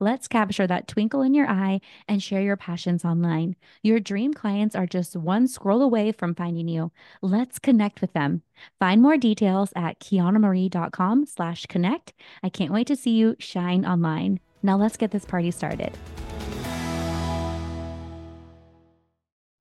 Let's capture that twinkle in your eye and share your passions online. Your dream clients are just one scroll away from finding you. Let's connect with them. Find more details at quiannamarie.com slash connect. I can't wait to see you shine online. Now let's get this party started.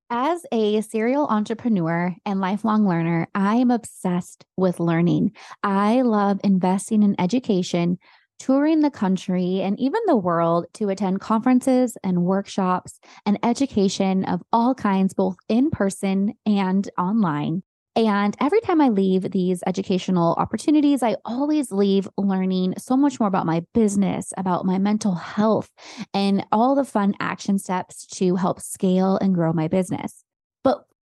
As a serial entrepreneur and lifelong learner, I am obsessed with learning. I love investing in education touring the country and even the world to attend conferences and workshops and education of all kinds, both in person and online. And every time I leave these educational opportunities, I always leave learning so much more about my business, about my mental health, and all the fun action steps to help scale and grow my business.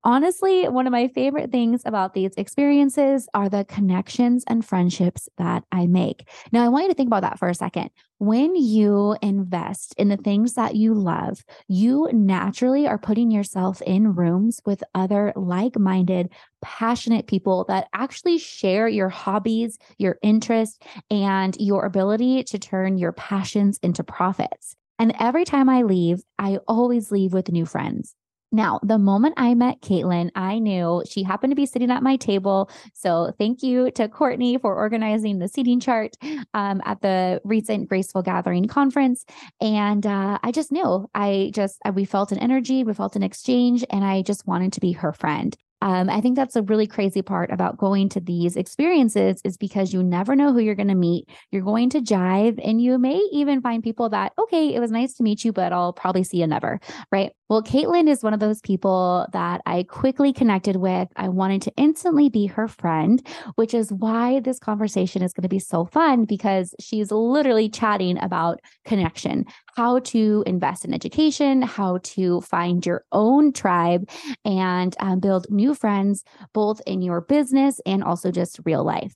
Honestly, one of my favorite things about these experiences are the connections and friendships that I make. Now, I want you to think about that for a second. When you invest in the things that you love, you naturally are putting yourself in rooms with other like minded, passionate people that actually share your hobbies, your interests, and your ability to turn your passions into profits. And every time I leave, I always leave with new friends. Now, the moment I met Katelyn, I knew she happened to be sitting at my table. So, thank you to Courtney for organizing the seating chart um, at the recent Graceful Gathering conference. And uh, I just knew, I just, we felt an energy, we felt an exchange, and I just wanted to be her friend. Um, I think that's a really crazy part about going to these experiences is because you never know who you're going to meet. You're going to jive, and you may even find people that, okay, it was nice to meet you, but I'll probably see you never. Right. Well, Katelyn is one of those people that I quickly connected with. I wanted to instantly be her friend, which is why this conversation is going to be so fun because she's literally chatting about connection, how to invest in education, how to find your own tribe and um, build new friends, both in your business and also just real life.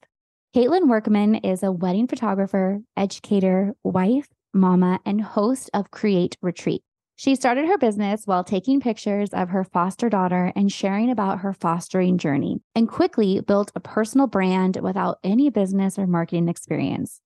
Katelyn Workman is a wedding photographer, educator, wife, mama, and host of Create Retreat. She started her business while taking pictures of her foster daughter and sharing about her fostering journey, and quickly built a personal brand without any business or marketing experience.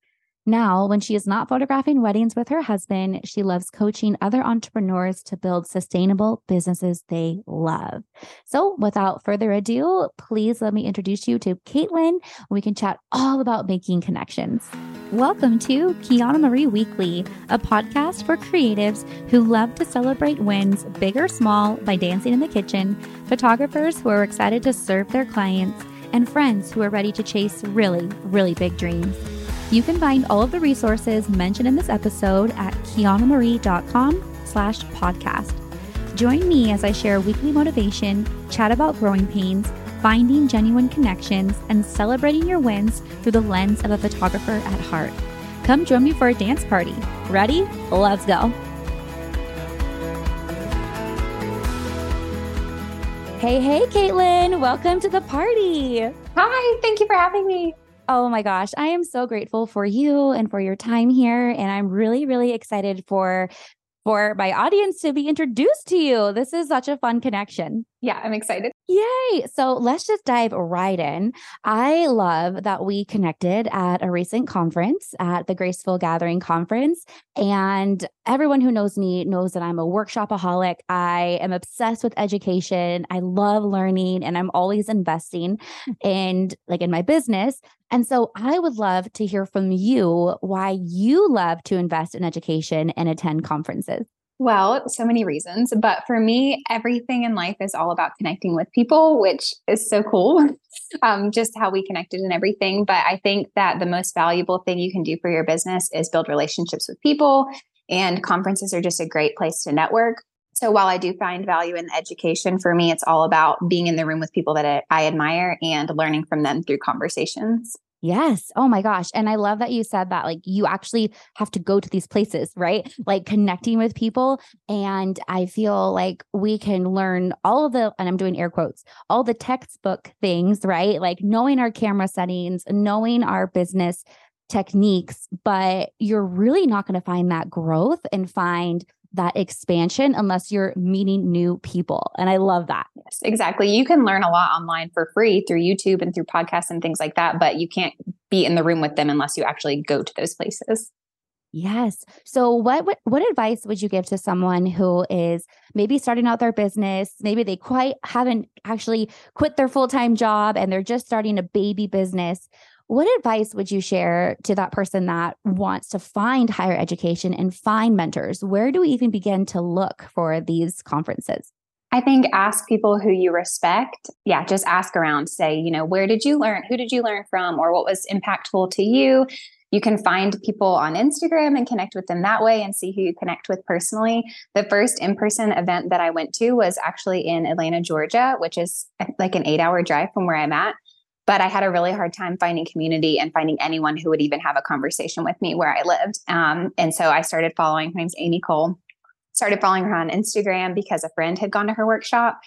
Now, when she is not photographing weddings with her husband, she loves coaching other entrepreneurs to build sustainable businesses they love. So, without further ado, please let me introduce you to Katelyn. We can chat all about making connections. Welcome to Quianna Marie Weekly, a podcast for creatives who love to celebrate wins, big or small, by dancing in the kitchen, photographers who are excited to serve their clients, and friends who are ready to chase really, really big dreams. You can find all of the resources mentioned in this episode at quiannamarie.com slash podcast. Join me as I share weekly motivation, chat about growing pains, finding genuine connections, and celebrating your wins through the lens of a photographer at heart. Come join me for a dance party. Ready? Let's go. Hey, hey, Katelyn. Welcome to the party. Hi, thank you for having me. Oh my gosh, I am so grateful for you and for your time here. And I'm really, really excited for for my audience to be introduced to you. This is such a fun connection. Yeah, I'm excited. Yay. So let's just dive right in. I love that we connected at a recent conference at the Graceful Gathering Conference. And everyone who knows me knows that I'm a workshopaholic. I am obsessed with education. I love learning and I'm always investing hmm. in like in my business. And so I would love to hear from you why you love to invest in education and attend conferences. Well, so many reasons. But for me, everything in life is all about connecting with people, which is so cool. um, just how we connected and everything. But I think that the most valuable thing you can do for your business is build relationships with people. And conferences are just a great place to network. So while I do find value in education, for me, it's all about being in the room with people that I, I admire and learning from them through conversations. Yes. Oh my gosh. And I love that you said that like you actually have to go to these places, right? Like connecting with people. And I feel like we can learn all of the, and I'm doing air quotes, all the textbook things, right? Like knowing our camera settings, knowing our business techniques, but you're really not going to find that growth and find that expansion unless you're meeting new people. And I love that. Yes, exactly. You can learn a lot online for free through YouTube and through podcasts and things like that, but you can't be in the room with them unless you actually go to those places. Yes. So what, what what advice would you give to someone who is maybe starting out their business, maybe they quite haven't actually quit their full-time job and they're just starting a baby business. What advice would you share to that person that wants to find higher education and find mentors? Where do we even begin to look for these conferences? I think ask people who you respect. Yeah, just ask around. Say, you know, where did you learn? Who did you learn from? Or what was impactful to you? You can find people on Instagram and connect with them that way and see who you connect with personally. The first in person event that I went to was actually in Atlanta, Georgia, which is like an eight hour drive from where I'm at but I had a really hard time finding community and finding anyone who would even have a conversation with me where I lived. Um, and so I started following, her name's Amy Cole, started following her on Instagram because a friend had gone to her workshop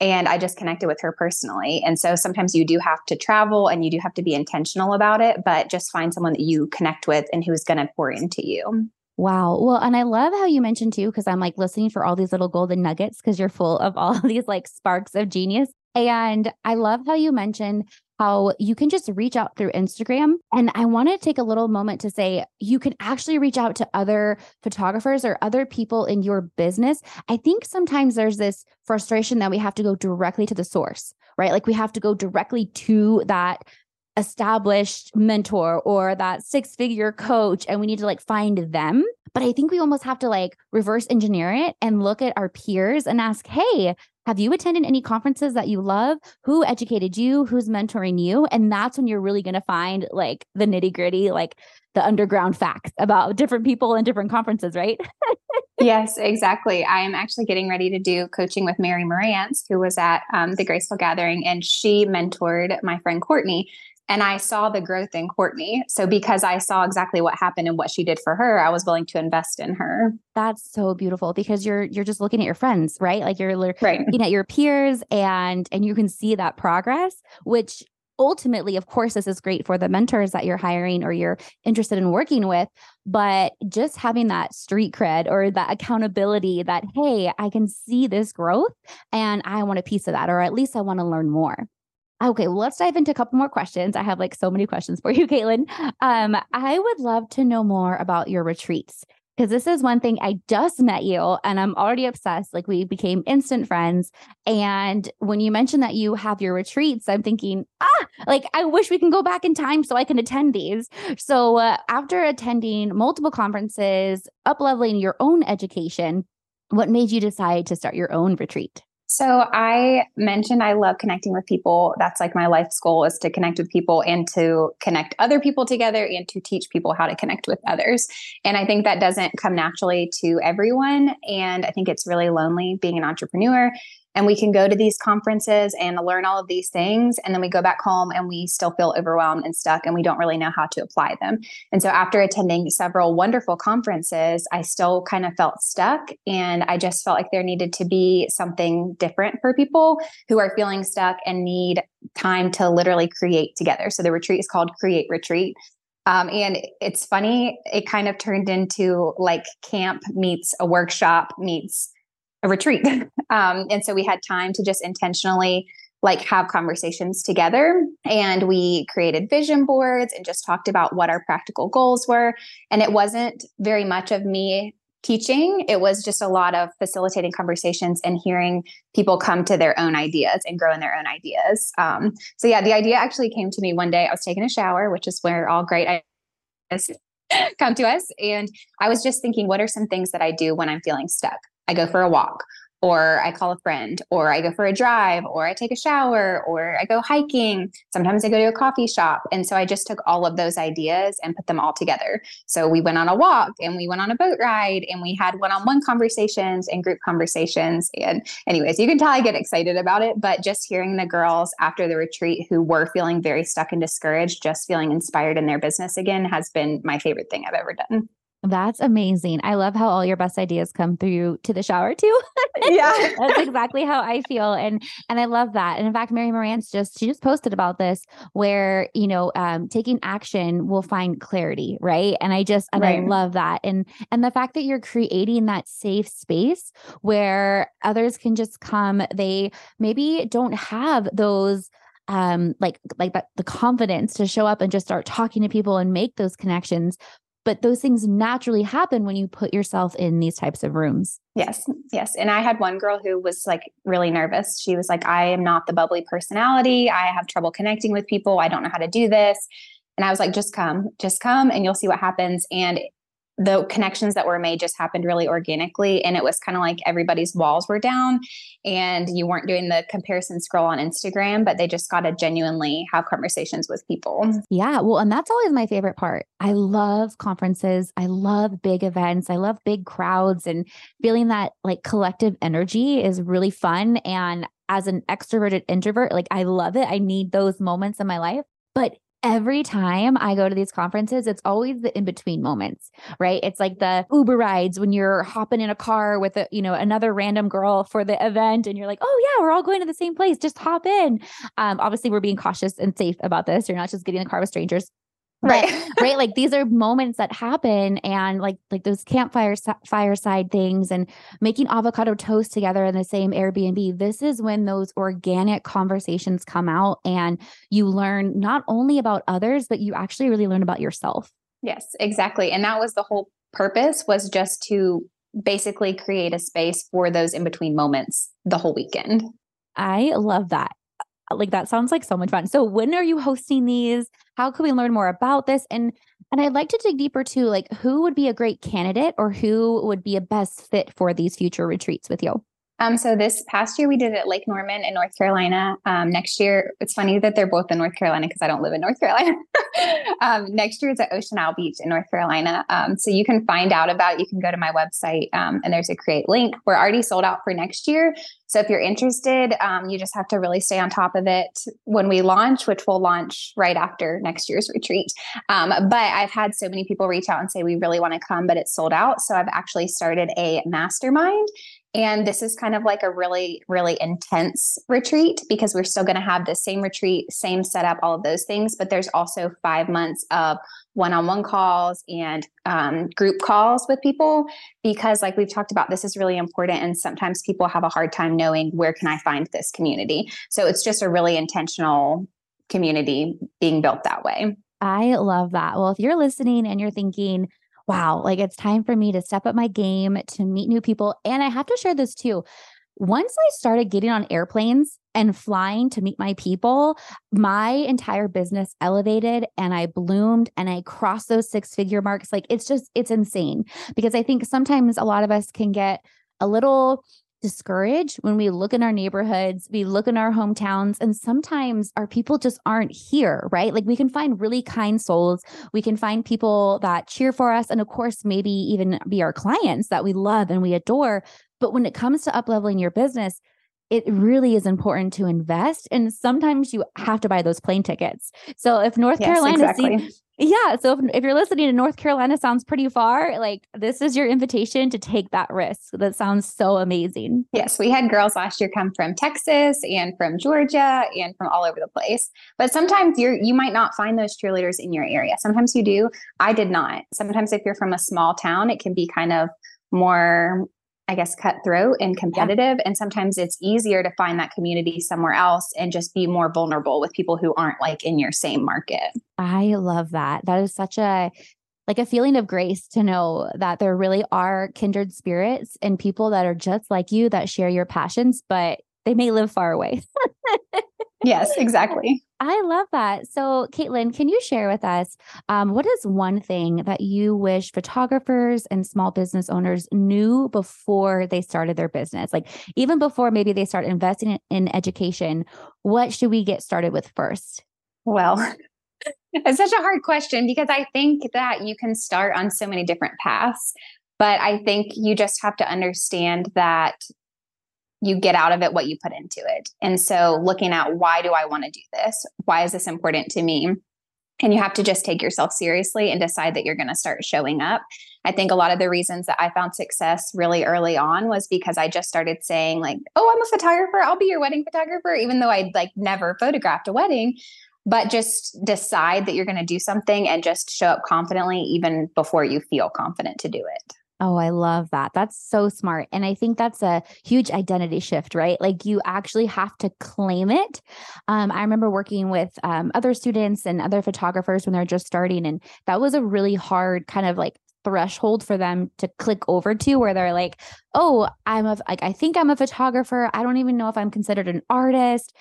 and I just connected with her personally. And so sometimes you do have to travel and you do have to be intentional about it, but just find someone that you connect with and who's going to pour into you. Wow. Well, and I love how you mentioned too, because I'm like listening for all these little golden nuggets because you're full of all these like sparks of genius. And I love how you mentioned how you can just reach out through Instagram. And I want to take a little moment to say you can actually reach out to other photographers or other people in your business. I think sometimes there's this frustration that we have to go directly to the source, right? Like we have to go directly to that established mentor or that six figure coach and we need to like find them. But I think we almost have to like reverse engineer it and look at our peers and ask, hey, have you attended any conferences that you love? Who educated you? Who's mentoring you? And that's when you're really going to find like the nitty gritty, like the underground facts about different people and different conferences, right? yes, exactly. I am actually getting ready to do coaching with Mary Marantz, who was at um, the Graceful Gathering, and she mentored my friend Courtney. And I saw the growth in Courtney. So because I saw exactly what happened and what she did for her, I was willing to invest in her. That's so beautiful because you're you're just looking at your friends, right? Like you're right. looking at your peers and and you can see that progress, which ultimately of course this is great for the mentors that you're hiring or you're interested in working with but just having that street cred or that accountability that hey i can see this growth and i want a piece of that or at least i want to learn more Okay, well, let's dive into a couple more questions. I have like so many questions for you, Katelyn. Um, I would love to know more about your retreats because this is one thing I just met you and I'm already obsessed. Like we became instant friends. And when you mentioned that you have your retreats, I'm thinking, ah, like I wish we can go back in time so I can attend these. So uh, after attending multiple conferences, up leveling your own education, what made you decide to start your own retreat? So I mentioned I love connecting with people. That's like my life's goal is to connect with people and to connect other people together and to teach people how to connect with others. And I think that doesn't come naturally to everyone. And I think it's really lonely being an entrepreneur and we can go to these conferences and learn all of these things and then we go back home and we still feel overwhelmed and stuck and we don't really know how to apply them. And so after attending several wonderful conferences i still kind of felt stuck and i just felt like there needed to be something different for people who are feeling stuck and need time to literally create together. So the retreat is called create retreat. Um, and it's funny, it kind of turned into like camp meets a workshop meets a retreat. Um, and so we had time to just intentionally like have conversations together and we created vision boards and just talked about what our practical goals were and it wasn't very much of me teaching it was just a lot of facilitating conversations and hearing people come to their own ideas and grow in their own ideas um, so yeah the idea actually came to me one day i was taking a shower which is where all great ideas come to us. And I was just thinking, what are some things that I do when I'm feeling stuck? I go for a walk or I call a friend, or I go for a drive, or I take a shower, or I go hiking. Sometimes I go to a coffee shop. And so I just took all of those ideas and put them all together. So we went on a walk and we went on a boat ride and we had one on one conversations and group conversations. And, anyways, you can tell I get excited about it, but just hearing the girls after the retreat who were feeling very stuck and discouraged, just feeling inspired in their business again has been my favorite thing I've ever done. That's amazing. I love how all your best ideas come through to the shower too. Yeah. That's exactly how I feel. And and I love that. And in fact, Mary Marantz just she just posted about this where, you know, um, taking action will find clarity, right? And I just and right. I love that. And and the fact that you're creating that safe space where others can just come, they maybe don't have those um like like that the confidence to show up and just start talking to people and make those connections but those things naturally happen when you put yourself in these types of rooms. Yes, yes. And I had one girl who was like really nervous. She was like, I am not the bubbly personality. I have trouble connecting with people. I don't know how to do this. And I was like, just come, just come and you'll see what happens. And the connections that were made just happened really organically and it was kind of like everybody's walls were down and you weren't doing the comparison scroll on Instagram but they just got to genuinely have conversations with people. Yeah, well and that's always my favorite part. I love conferences. I love big events. I love big crowds and feeling that like collective energy is really fun and as an extroverted introvert like I love it. I need those moments in my life. But every time I go to these conferences, it's always the in between moments, right? It's like the Uber rides when you're hopping in a car with a, you know, another random girl for the event and you're like, oh yeah, we're all going to the same place. Just hop in. Um, obviously we're being cautious and safe about this. You're not just getting in the car with strangers right. Right like these are moments that happen and like like those campfire fireside things and making avocado toast together in the same airbnb this is when those organic conversations come out and you learn not only about others but you actually really learn about yourself. Yes exactly and that was the whole purpose was just to basically create a space for those in between moments the whole weekend. I love that like that sounds like so much fun. So when are you hosting these? How can we learn more about this? And and I'd like to dig deeper too, like who would be a great candidate or who would be a best fit for these future retreats with you? Um, so this past year we did it at Lake Norman in North Carolina. Um, next year, it's funny that they're both in North Carolina because I don't live in North Carolina. um, next year is at Ocean Isle Beach in North Carolina. Um, so you can find out about it. You can go to my website um, and there's a create link. We're already sold out for next year. So if you're interested, um, you just have to really stay on top of it when we launch, which will launch right after next year's retreat. but I've had so many people reach out and say we really want to come, but it's sold out. So I've actually started a mastermind and this is kind of like a really, really intense retreat because we're still going to have the same retreat, same setup, all of those things. But there's also five months of one on one calls and um, group calls with people because, like we've talked about, this is really important. And sometimes people have a hard time knowing where can I find this community. So it's just a really intentional community being built that way. I love that. Well, if you're listening and you're thinking, wow, like it's time for me to step up my game, to meet new people. And I have to share this too. Once I started getting on airplanes and flying to meet my people, my entire business elevated and I bloomed and I crossed those six figure marks. Like it's just, it's insane because I think sometimes a lot of us can get a little discouraged when we look in our neighborhoods, we look in our hometowns, and sometimes our people just aren't here, right? Like we can find really kind souls. We can find people that cheer for us. And of course, maybe even be our clients that we love and we adore. But when it comes to upleveling your business, it really is important to invest. And sometimes you have to buy those plane tickets. So if North yes, Carolina exactly. Yeah. So if, if you're listening to North Carolina sounds pretty far, like this is your invitation to take that risk. That sounds so amazing. Yes. We had girls last year come from Texas and from Georgia and from all over the place. But sometimes you're you might not find those cheerleaders in your area. Sometimes you do. I did not. Sometimes if you're from a small town, it can be kind of more I guess, cutthroat and competitive. Yeah. And sometimes it's easier to find that community somewhere else and just be more vulnerable with people who aren't like in your same market. I love that. That is such a like a feeling of grace to know that there really are kindred spirits and people that are just like you that share your passions, but they may live far away. yes, exactly. I love that. So, Katelyn, can you share with us um, what is one thing that you wish photographers and small business owners knew before they started their business? Like, even before maybe they start investing in, in education, what should we get started with first? Well, it's such a hard question because I think that you can start on so many different paths. But I think you just have to understand that you get out of it what you put into it. And so looking at why do I want to do this? Why is this important to me? And you have to just take yourself seriously and decide that you're going to start showing up. I think a lot of the reasons that I found success really early on was because I just started saying like, "Oh, I'm a photographer. I'll be your wedding photographer," even though I'd like never photographed a wedding. But just decide that you're going to do something and just show up confidently even before you feel confident to do it. Oh, I love that. That's so smart. And I think that's a huge identity shift, right? Like you actually have to claim it. Um, I remember working with um, other students and other photographers when they're just starting, and that was a really hard kind of like threshold for them to click over to where they're like, oh, I'm a, like, I think I'm a photographer. I don't even know if I'm considered an artist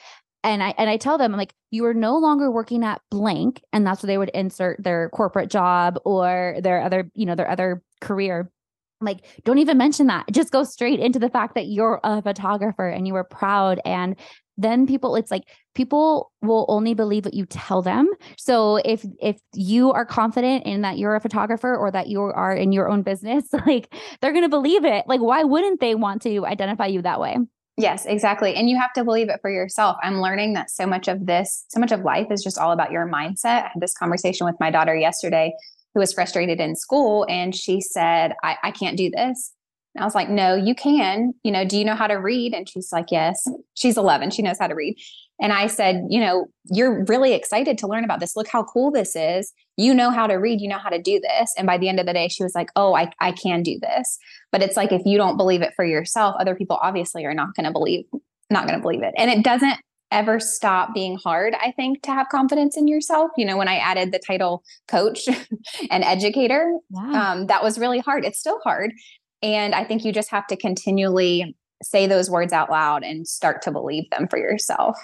and I and I tell them I'm like you are no longer working at blank and that's where they would insert their corporate job or their other you know their other career like don't even mention that just go straight into the fact that you're a photographer and you were proud and then people it's like people will only believe what you tell them so if if you are confident in that you're a photographer or that you are in your own business like they're going to believe it like why wouldn't they want to identify you that way Yes, exactly. And you have to believe it for yourself. I'm learning that so much of this, so much of life is just all about your mindset. I had this conversation with my daughter yesterday who was frustrated in school and she said, I, I can't do this. And I was like, no, you can. You know, do you know how to read? And she's like, yes. She's 11. She knows how to read. And I said, you know, you're really excited to learn about this. Look how cool this is. You know how to read, you know how to do this. And by the end of the day, she was like, oh, I, I can do this. But it's like if you don't believe it for yourself, other people obviously are not going to believe, not going to believe it. And it doesn't ever stop being hard, I think, to have confidence in yourself. You know, when I added the title coach and educator, yeah. um, that was really hard. It's still hard. And I think you just have to continually say those words out loud and start to believe them for yourself.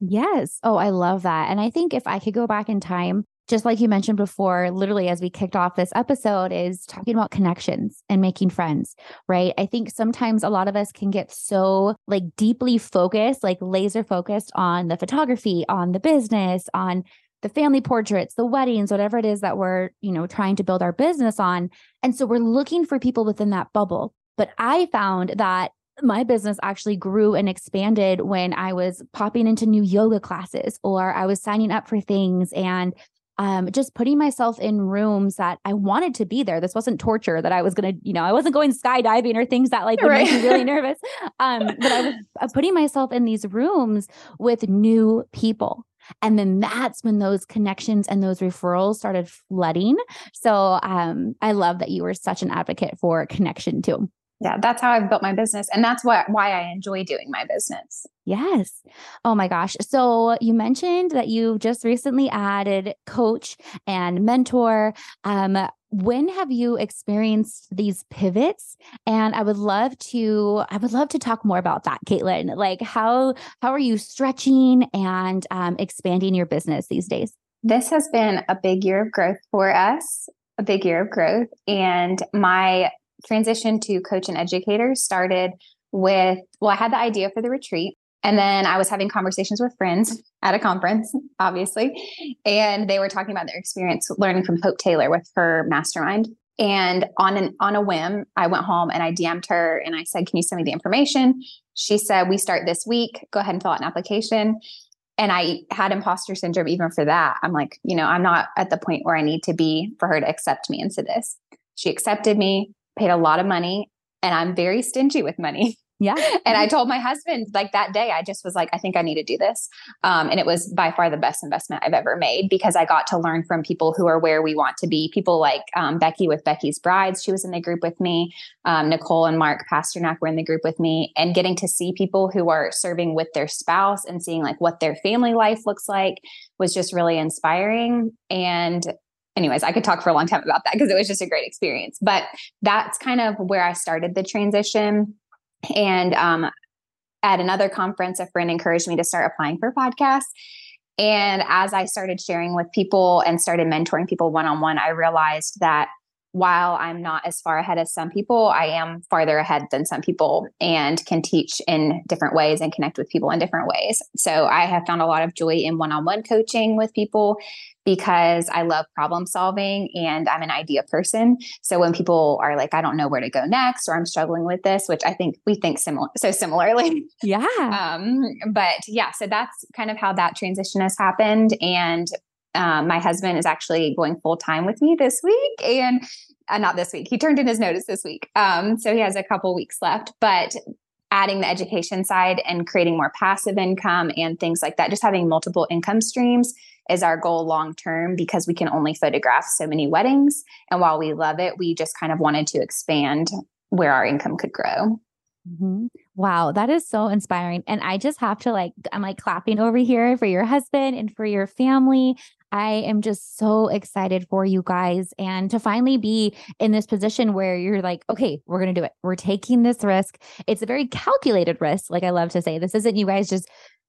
Yes. Oh, I love that. And I think if I could go back in time, just like you mentioned before, literally as we kicked off this episode, is talking about connections and making friends, right? I think sometimes a lot of us can get so like deeply focused, like laser focused on the photography, on the business, on the family portraits, the weddings, whatever it is that we're, you know, trying to build our business on. And so we're looking for people within that bubble. But I found that my business actually grew and expanded when I was popping into new yoga classes or I was signing up for things and um, just putting myself in rooms that I wanted to be there. This wasn't torture that I was going to, you know, I wasn't going skydiving or things that like would right. make me really nervous. Um, but I was uh, putting myself in these rooms with new people. And then that's when those connections and those referrals started flooding. So um, I love that you were such an advocate for connection too yeah that's how i've built my business and that's what why i enjoy doing my business. Yes. Oh my gosh. So you mentioned that you just recently added coach and mentor. Um when have you experienced these pivots? And i would love to i would love to talk more about that Katelyn. Like how how are you stretching and um, expanding your business these days? This has been a big year of growth for us a big year of growth and my transition to coach and educator started with, well, I had the idea for the retreat. And then I was having conversations with friends at a conference, obviously. And they were talking about their experience learning from Hope Taylor with her mastermind. And on an on a whim, I went home and I DM'd her and I said, Can you send me the information? She said, We start this week. Go ahead and fill out an application. And I had imposter syndrome even for that. I'm like, you know, I'm not at the point where I need to be for her to accept me into this. She accepted me paid a lot of money and I'm very stingy with money. Yeah. and I told my husband like that day, I just was like, I think I need to do this. Um, and it was by far the best investment I've ever made because I got to learn from people who are where we want to be. People like um, Becky with Becky's Brides, she was in the group with me. Um, Nicole and Mark Pasternak were in the group with me. And getting to see people who are serving with their spouse and seeing like what their family life looks like was just really inspiring. And anyways, I could talk for a long time about that because it was just a great experience. But that's kind of where I started the transition. And um, at another conference, a friend encouraged me to start applying for podcasts. And as I started sharing with people and started mentoring people one on one, I realized that while I'm not as far ahead as some people, I am farther ahead than some people and can teach in different ways and connect with people in different ways. So I have found a lot of joy in one on one coaching with people because I love problem solving and I'm an idea person. So when people are like, I don't know where to go next, or I'm struggling with this, which I think we think similar, so similarly. Yeah. Um, but yeah, so that's kind of how that transition has happened. And um, my husband is actually going full time with me this week and uh, not this week. He turned in his notice this week. Um, so he has a couple weeks left, but adding the education side and creating more passive income and things like that, just having multiple income streams is our goal long term because we can only photograph so many weddings. And while we love it, we just kind of wanted to expand where our income could grow. Mm-hmm. Wow, that is so inspiring. And I just have to like, I'm like clapping over here for your husband and for your family. I am just so excited for you guys and to finally be in this position where you're like, okay, we're going to do it. We're taking this risk. It's a very calculated risk. Like I love to say, this isn't you guys just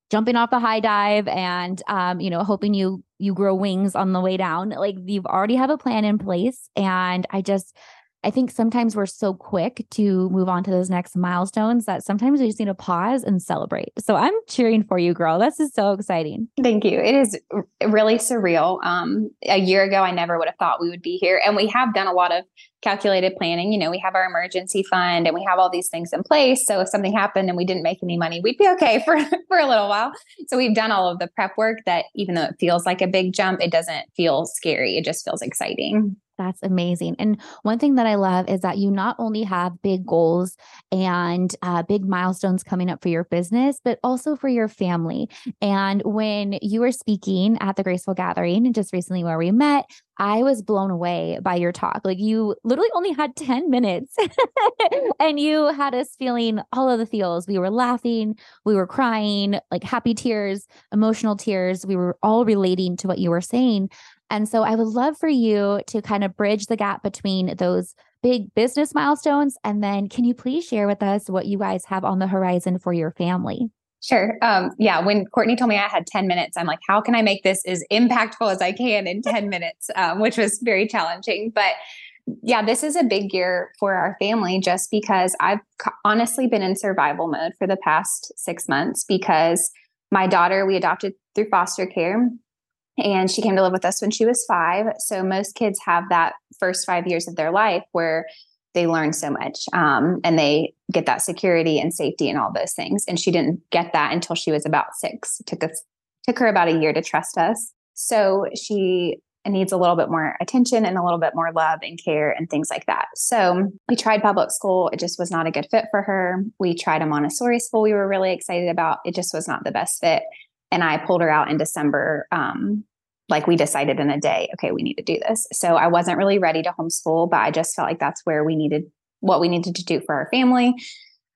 jumping off the high dive and um, you know, hoping you you grow wings on the way down. Like you've already have a plan in place and I just I think sometimes we're so quick to move on to those next milestones that sometimes we just need to pause and celebrate. So I'm cheering for you, girl. This is so exciting. Thank you. It is really surreal. Um, a year ago, I never would have thought we would be here. And we have done a lot of calculated planning. You know, we have our emergency fund and we have all these things in place. So if something happened and we didn't make any money, we'd be okay for, for a little while. So we've done all of the prep work that even though it feels like a big jump, it doesn't feel scary. It just feels exciting. That's amazing. And one thing that I love is that you not only have big goals and uh, big milestones coming up for your business, but also for your family. And when you were speaking at the Graceful Gathering, just recently where we met, I was blown away by your talk. Like you literally only had 10 minutes and you had us feeling all of the feels. We were laughing, we were crying, like happy tears, emotional tears. We were all relating to what you were saying. And so I would love for you to kind of bridge the gap between those big business milestones. And then can you please share with us what you guys have on the horizon for your family? Sure. Um, yeah. When Courtney told me I had 10 minutes, I'm like, how can I make this as impactful as I can in 10 minutes? Um, which was very challenging. But yeah, this is a big year for our family just because I've honestly been in survival mode for the past six months because my daughter, we adopted through foster care and she came to live with us when she was five. So most kids have that first five years of their life where they learn so much um, and they get that security and safety and all those things. And she didn't get that until she was about six. It took us took her about a year to trust us. So she needs a little bit more attention and a little bit more love and care and things like that. So we tried public school. It just was not a good fit for her. We tried a Montessori school we were really excited about. It just was not the best fit and I pulled her out in December. Um, like we decided in a day, okay, we need to do this. So I wasn't really ready to homeschool, but I just felt like that's where we needed what we needed to do for our family.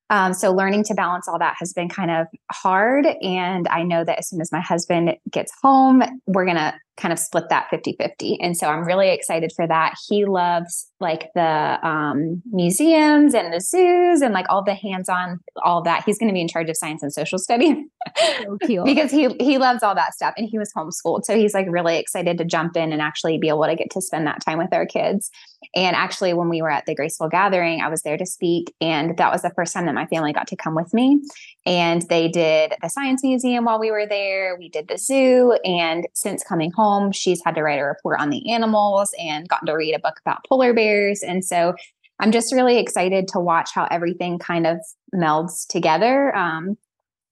Um, so learning to balance all that has been kind of hard. And I know that as soon as my husband gets home, we're going to kind of split that 50 50. And so I'm really excited for that. He loves like the um, museums and the zoos and like all the hands on all that. He's going to be in charge of science and social studies so because he, he loves all that stuff and he was homeschooled. So he's like really excited to jump in and actually be able to get to spend that time with our kids. And actually, when we were at the Graceful Gathering, I was there to speak. And that was the first time that my family got to come with me. And they did the science museum while we were there. We did the zoo. And since coming home, she's had to write a report on the animals and gotten to read a book about polar bears. And so I'm just really excited to watch how everything kind of melds together. Um,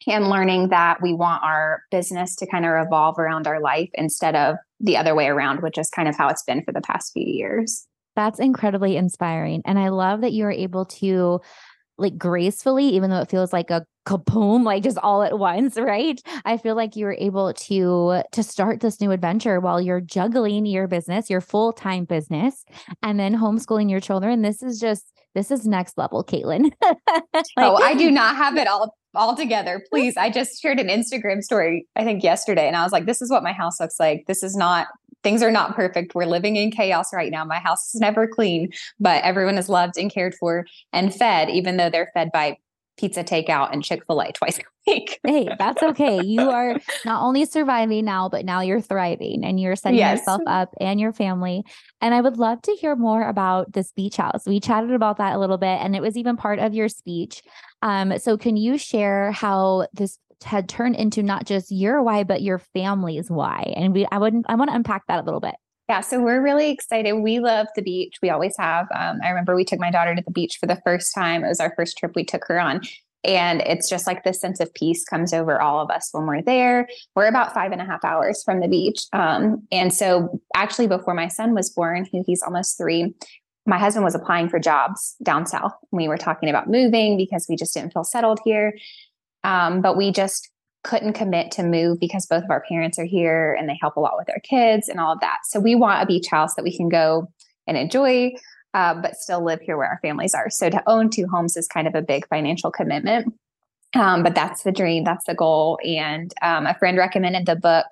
and learning that we want our business to kind of revolve around our life instead of the other way around, which is kind of how it's been for the past few years. That's incredibly inspiring. And I love that you're able to like gracefully, even though it feels like a kaboom, like just all at once, right? I feel like you were able to to start this new adventure while you're juggling your business, your full-time business, and then homeschooling your children. This is just this is next level, Katelyn. like, oh, I do not have it all all together. Please. I just shared an Instagram story, I think yesterday, and I was like, this is what my house looks like. This is not things are not perfect. We're living in chaos right now. My house is never clean, but everyone is loved and cared for and fed, even though they're fed by pizza takeout and Chick fil A twice a week. hey, that's okay. You are not only surviving now, but now you're thriving and you're setting yes. yourself up and your family. And I would love to hear more about this beach house. We chatted about that a little bit, and it was even part of your speech. Um, so, can you share how this had turned into not just your why, but your family's why? And we, I wouldn't, I want to unpack that a little bit. Yeah, so we're really excited. We love the beach. We always have. Um, I remember we took my daughter to the beach for the first time. It was our first trip we took her on. And it's just like this sense of peace comes over all of us when we're there. We're about five and a half hours from the beach. Um, and so, actually, before my son was born, he's almost three, my husband was applying for jobs down south. We were talking about moving because we just didn't feel settled here. Um, but we just couldn't commit to move because both of our parents are here and they help a lot with our kids and all of that. So we want a beach house that we can go and enjoy, uh, but still live here where our families are. So to own two homes is kind of a big financial commitment. Um, but that's the dream, that's the goal. And um, a friend recommended the book.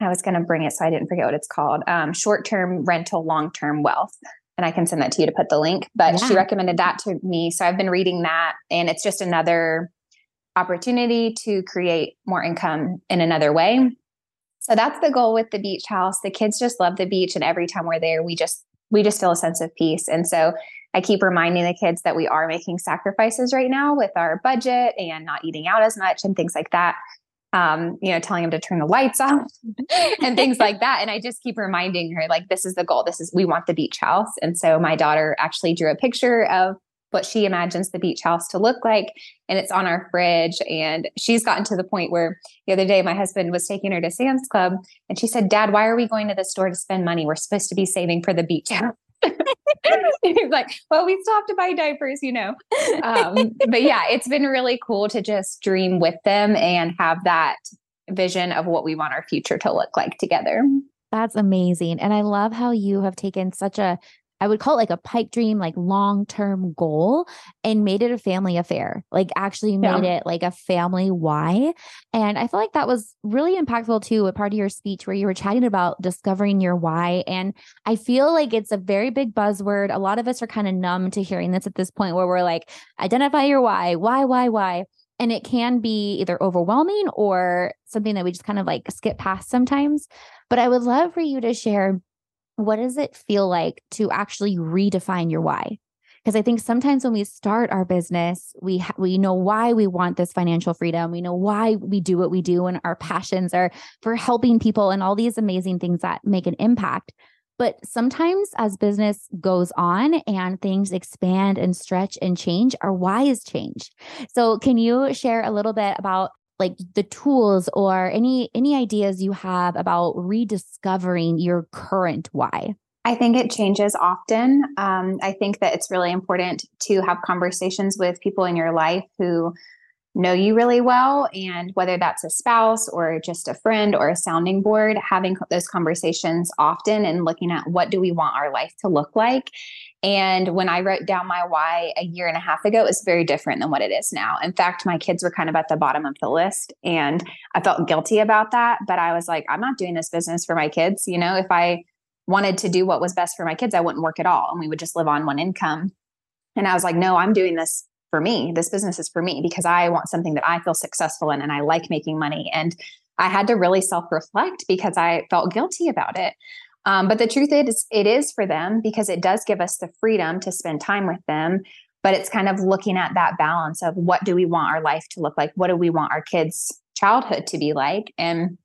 I was going to bring it so I didn't forget what it's called um, Short Term Rental, Long Term Wealth. And I can send that to you to put the link. But yeah. she recommended that to me. So I've been reading that. And it's just another opportunity to create more income in another way. So that's the goal with the beach house. The kids just love the beach and every time we're there we just we just feel a sense of peace. And so I keep reminding the kids that we are making sacrifices right now with our budget and not eating out as much and things like that. Um, you know, telling them to turn the lights off and things like that. And I just keep reminding her, like, this is the goal. This is, we want the beach house. And so my daughter actually drew a picture of what she imagines the beach house to look like. And it's on our fridge. And she's gotten to the point where the other day my husband was taking her to Sam's Club and she said, Dad, why are we going to the store to spend money? We're supposed to be saving for the beach house. He's like, well, we still have to buy diapers, you know. Um, but yeah, it's been really cool to just dream with them and have that vision of what we want our future to look like together. That's amazing. And I love how you have taken such a I would call it like a pipe dream, like long term goal, and made it a family affair. Like actually made yeah. it like a family why. And I feel like that was really impactful too. A part of your speech where you were chatting about discovering your why. And I feel like it's a very big buzzword. A lot of us are kind of numb to hearing this at this point where we're like, identify your why, why, why, why. And it can be either overwhelming or something that we just kind of like skip past sometimes. But I would love for you to share what does it feel like to actually redefine your why? Because I think sometimes when we start our business, we ha- we know why we want this financial freedom. We know why we do what we do, and our passions are for helping people and all these amazing things that make an impact. But sometimes as business goes on and things expand and stretch and change, our why is changed. So, can you share a little bit about like the tools or any any ideas you have about rediscovering your current why? I think it changes often. Um, i think that it's really important to have conversations with people in your life who know you really well and whether that's a spouse or just a friend or a sounding board having those conversations often and looking at what do we want our life to look like and when I wrote down my why a year and a half ago, it was very different than what it is now. In fact, my kids were kind of at the bottom of the list and I felt guilty about that. But I was like, I'm not doing this business for my kids. You know, if I wanted to do what was best for my kids, I wouldn't work at all and we would just live on one income. And I was like, no, I'm doing this for me. This business is for me because I want something that I feel successful in and I like making money. And I had to really self reflect because I felt guilty about it. Um, but the truth is, it is for them because it does give us the freedom to spend time with them. But it's kind of looking at that balance of what do we want our life to look like? What do we want our kids' childhood to be like? And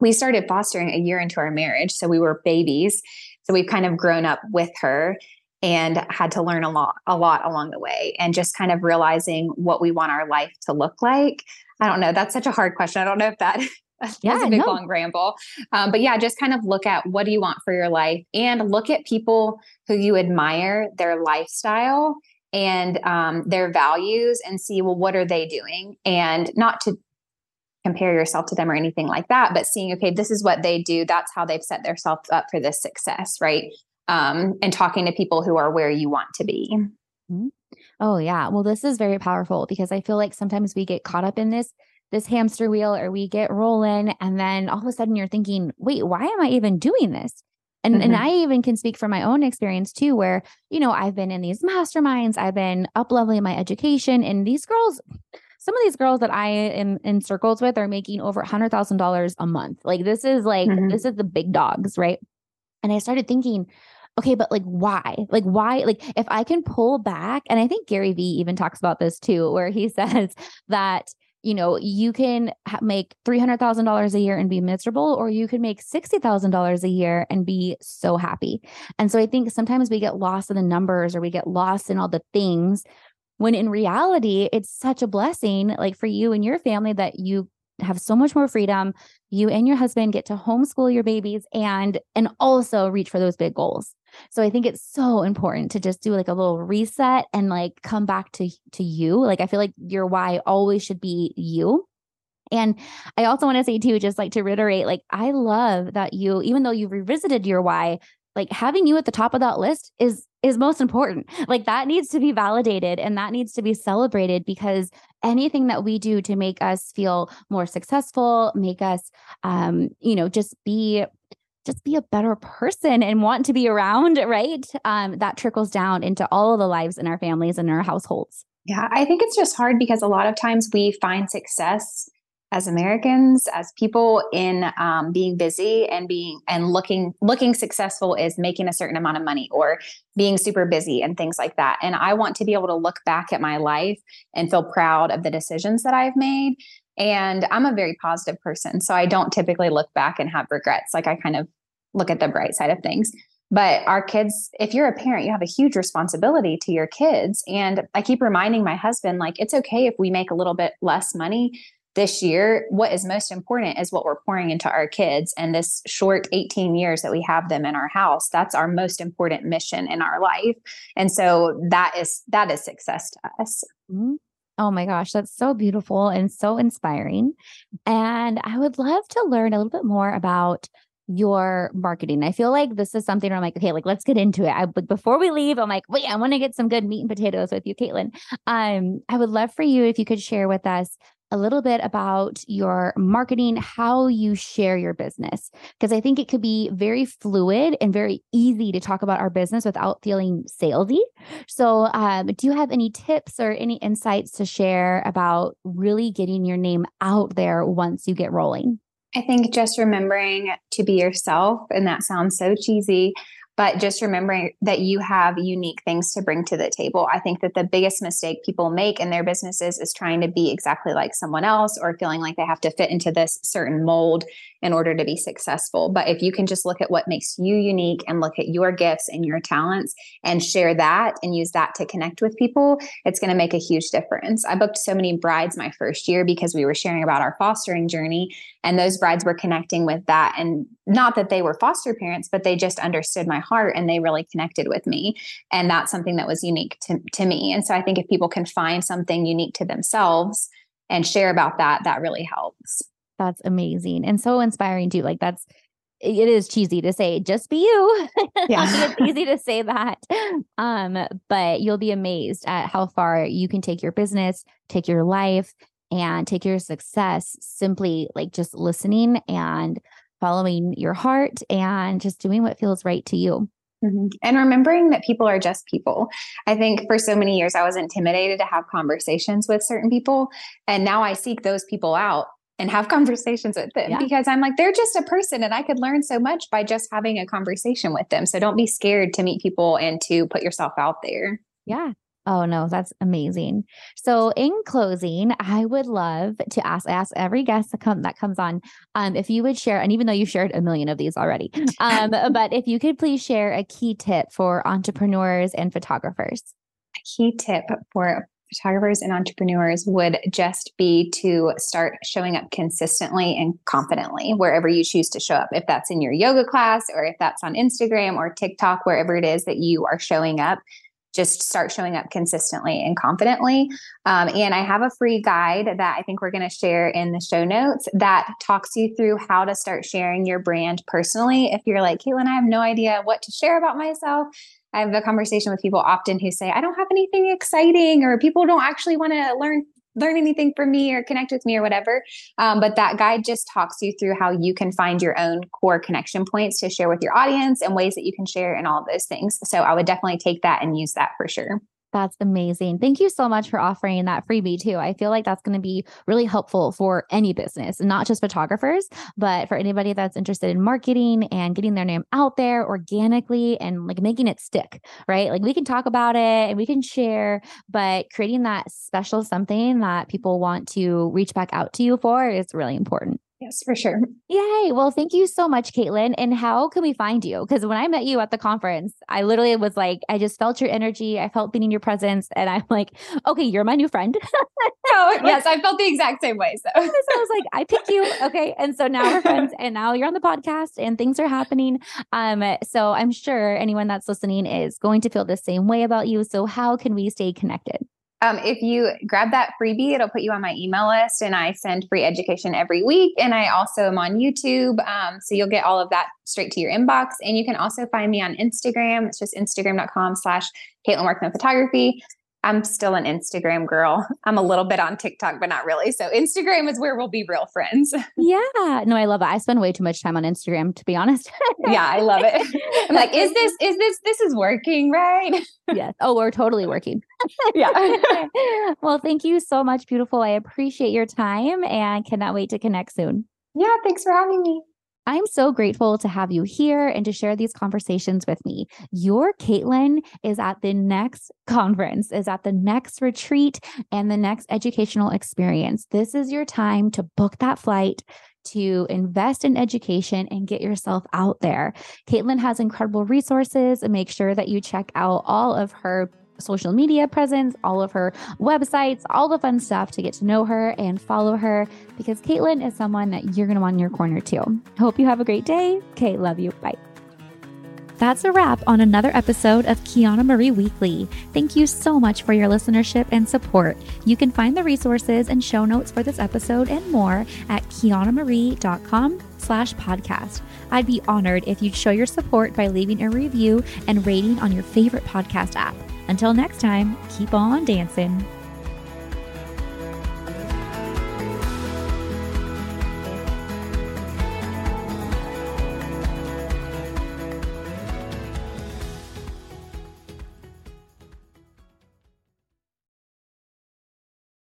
we started fostering a year into our marriage. So we were babies. So we've kind of grown up with her and had to learn a lot a lot along the way and just kind of realizing what we want our life to look like i don't know that's such a hard question i don't know if that yeah, a big no. long ramble. Um, but yeah, just kind of look at what do you want for your life and look at people who you admire, their lifestyle and um, their values and see, well, what are they doing? And not to compare yourself to them or anything like that, but seeing, okay, this is what they do. That's how they've set themselves up for this success, right? Um, and talking to people who are where you want to be. Mm-hmm. Oh, yeah. Well, this is very powerful because I feel like sometimes we get caught up in this this hamster wheel or we get rolling and then all of a sudden you're thinking wait why am i even doing this And, mm-hmm. and I even can speak from my own experience too, where, you know, I've been in these masterminds, I've been up leveling my education, and these girls, some of these girls that I am in circles with are making over $100,000 a month. Like, this is like, mm-hmm. this is the big dogs, right? And I started thinking, okay, but like, why? Like, why? Like, if I can pull back, and I think Gary Vee even talks about this too, where he says that you know, you can ha- make $300,000 a year and be miserable, or you can make $60,000 a year and be so happy. And so I think sometimes we get lost in the numbers or we get lost in all the things when in reality, it's such a blessing, like for you and your family, that you have so much more freedom. You and your husband get to homeschool your babies and and also reach for those big goals. So I think it's so important to just do like a little reset and like come back to to you. Like I feel like your why always should be you. And I also want to say too, just like to reiterate, like I love that you, even though you've revisited your why, like having you at the top of that list is is most important. Like that needs to be validated and that needs to be celebrated because anything that we do to make us feel more successful, make us um, you know, just be just be a better person and want to be around, right? Um, that trickles down into all of the lives in our families and our households. Yeah, I think it's just hard because a lot of times we find success as Americans, as people in um, being busy and being and looking looking successful is making a certain amount of money or being super busy and things like that. And I want to be able to look back at my life and feel proud of the decisions that I've made. And I'm a very positive person, so I don't typically look back and have regrets. Like I kind of look at the bright side of things. But our kids, if you're a parent, you have a huge responsibility to your kids. And I keep reminding my husband, like, it's okay if we make a little bit less money this year. What is most important is what we're pouring into our kids. And this short 18 years that we have them in our house, that's our most important mission in our life. And so that is that is success to us. Mm-hmm. Oh my gosh, that's so beautiful and so inspiring. And I would love to learn a little bit more about your marketing. I feel like this is something where I'm like, okay, like let's get into it. I but before we leave, I'm like, wait, I want to get some good meat and potatoes with you, Katelyn. Um, I would love for you if you could share with us a little bit about your marketing, how you share your business, because I think it could be very fluid and very easy to talk about our business without feeling salesy. So, um, do you have any tips or any insights to share about really getting your name out there once you get rolling? I think just remembering to be yourself, and that sounds so cheesy, but just remembering that you have unique things to bring to the table. I think that the biggest mistake people make in their businesses is trying to be exactly like someone else or feeling like they have to fit into this certain mold in order to be successful. But if you can just look at what makes you unique and look at your gifts and your talents and share that and use that to connect with people, it's going to make a huge difference. I booked so many brides my first year because we were sharing about our fostering journey and those brides were connecting with that and not that they were foster parents but they just understood my heart and they really connected with me and that's something that was unique to, to me and so i think if people can find something unique to themselves and share about that that really helps that's amazing and so inspiring too. Like that's it is cheesy to say just be you. Yeah. it's easy to say that. Um, but you'll be amazed at how far you can take your business, take your life, and take your success simply like just listening and following your heart and just doing what feels right to you. Mm-hmm. And remembering that people are just people. I think for so many years I was intimidated to have conversations with certain people. And now I seek those people out and have conversations with them yeah. because I'm like, they're just a person and I could learn so much by just having a conversation with them. So don't be scared to meet people and to put yourself out there. Yeah. Oh no, that's amazing. So in closing, I would love to ask ask every guest that come that comes on, um, if you would share, and even though you shared a million of these already, um, but if you could please share a key tip for entrepreneurs and photographers. A key tip for photographers and entrepreneurs would just be to start showing up consistently and confidently wherever you choose to show up. If that's in your yoga class or if that's on Instagram or TikTok, wherever it is that you are showing up, just start showing up consistently and confidently. Um, and I have a free guide that I think we're going to share in the show notes that talks you through how to start sharing your brand personally. If you're like, Katelyn, I have no idea what to share about myself, I have a conversation with people often who say, I don't have anything exciting, or people don't actually want to learn learn anything from me or connect with me or whatever. Um, but that guide just talks you through how you can find your own core connection points to share with your audience and ways that you can share and all of those things. So I would definitely take that and use that for sure. That's amazing. Thank you so much for offering that freebie too. I feel like that's going to be really helpful for any business, not just photographers, but for anybody that's interested in marketing and getting their name out there organically and like making it stick, right? Like we can talk about it and we can share, but creating that special something that people want to reach back out to you for is really important. Yes, for sure. Yay. Well, thank you so much, Katelyn. And how can we find you? Because when I met you at the conference, I literally was like, I just felt your energy. I felt being in your presence. And I'm like, okay, you're my new friend. oh, yes, I felt the exact same way. So. so I was like, I pick you. Okay. And so now we're friends and now you're on the podcast and things are happening. Um, so I'm sure anyone that's listening is going to feel the same way about you. So how can we stay connected? Um, if you grab that freebie, it'll put you on my email list, and I send free education every week. And I also am on YouTube, um, so you'll get all of that straight to your inbox. And you can also find me on Instagram. It's just instagram.com/slash Katelyn Workman Photography. I'm still an Instagram girl. I'm a little bit on TikTok, but not really. So Instagram is where we'll be real friends. Yeah. No, I love it. I spend way too much time on Instagram, to be honest. yeah, I love it. I'm like, is this, is this, this is working, right? yes. Oh, we're totally working. yeah. well, thank you so much, beautiful. I appreciate your time and cannot wait to connect soon. Yeah. Thanks for having me. I'm so grateful to have you here and to share these conversations with me. Your Katelyn is at the next conference, is at the next retreat, and the next educational experience. This is your time to book that flight, to invest in education and get yourself out there. Katelyn has incredible resources and make sure that you check out all of her social media presence, all of her websites, all the fun stuff to get to know her and follow her because Katelyn is someone that you're going to want in your corner too. Hope you have a great day. Okay, love you. Bye. That's a wrap on another episode of Quianna Marie Weekly. Thank you so much for your listenership and support. You can find the resources and show notes for this episode and more at quiannamarie.com slash podcast. I'd be honored if you'd show your support by leaving a review and rating on your favorite podcast app. Until next time, keep on dancing.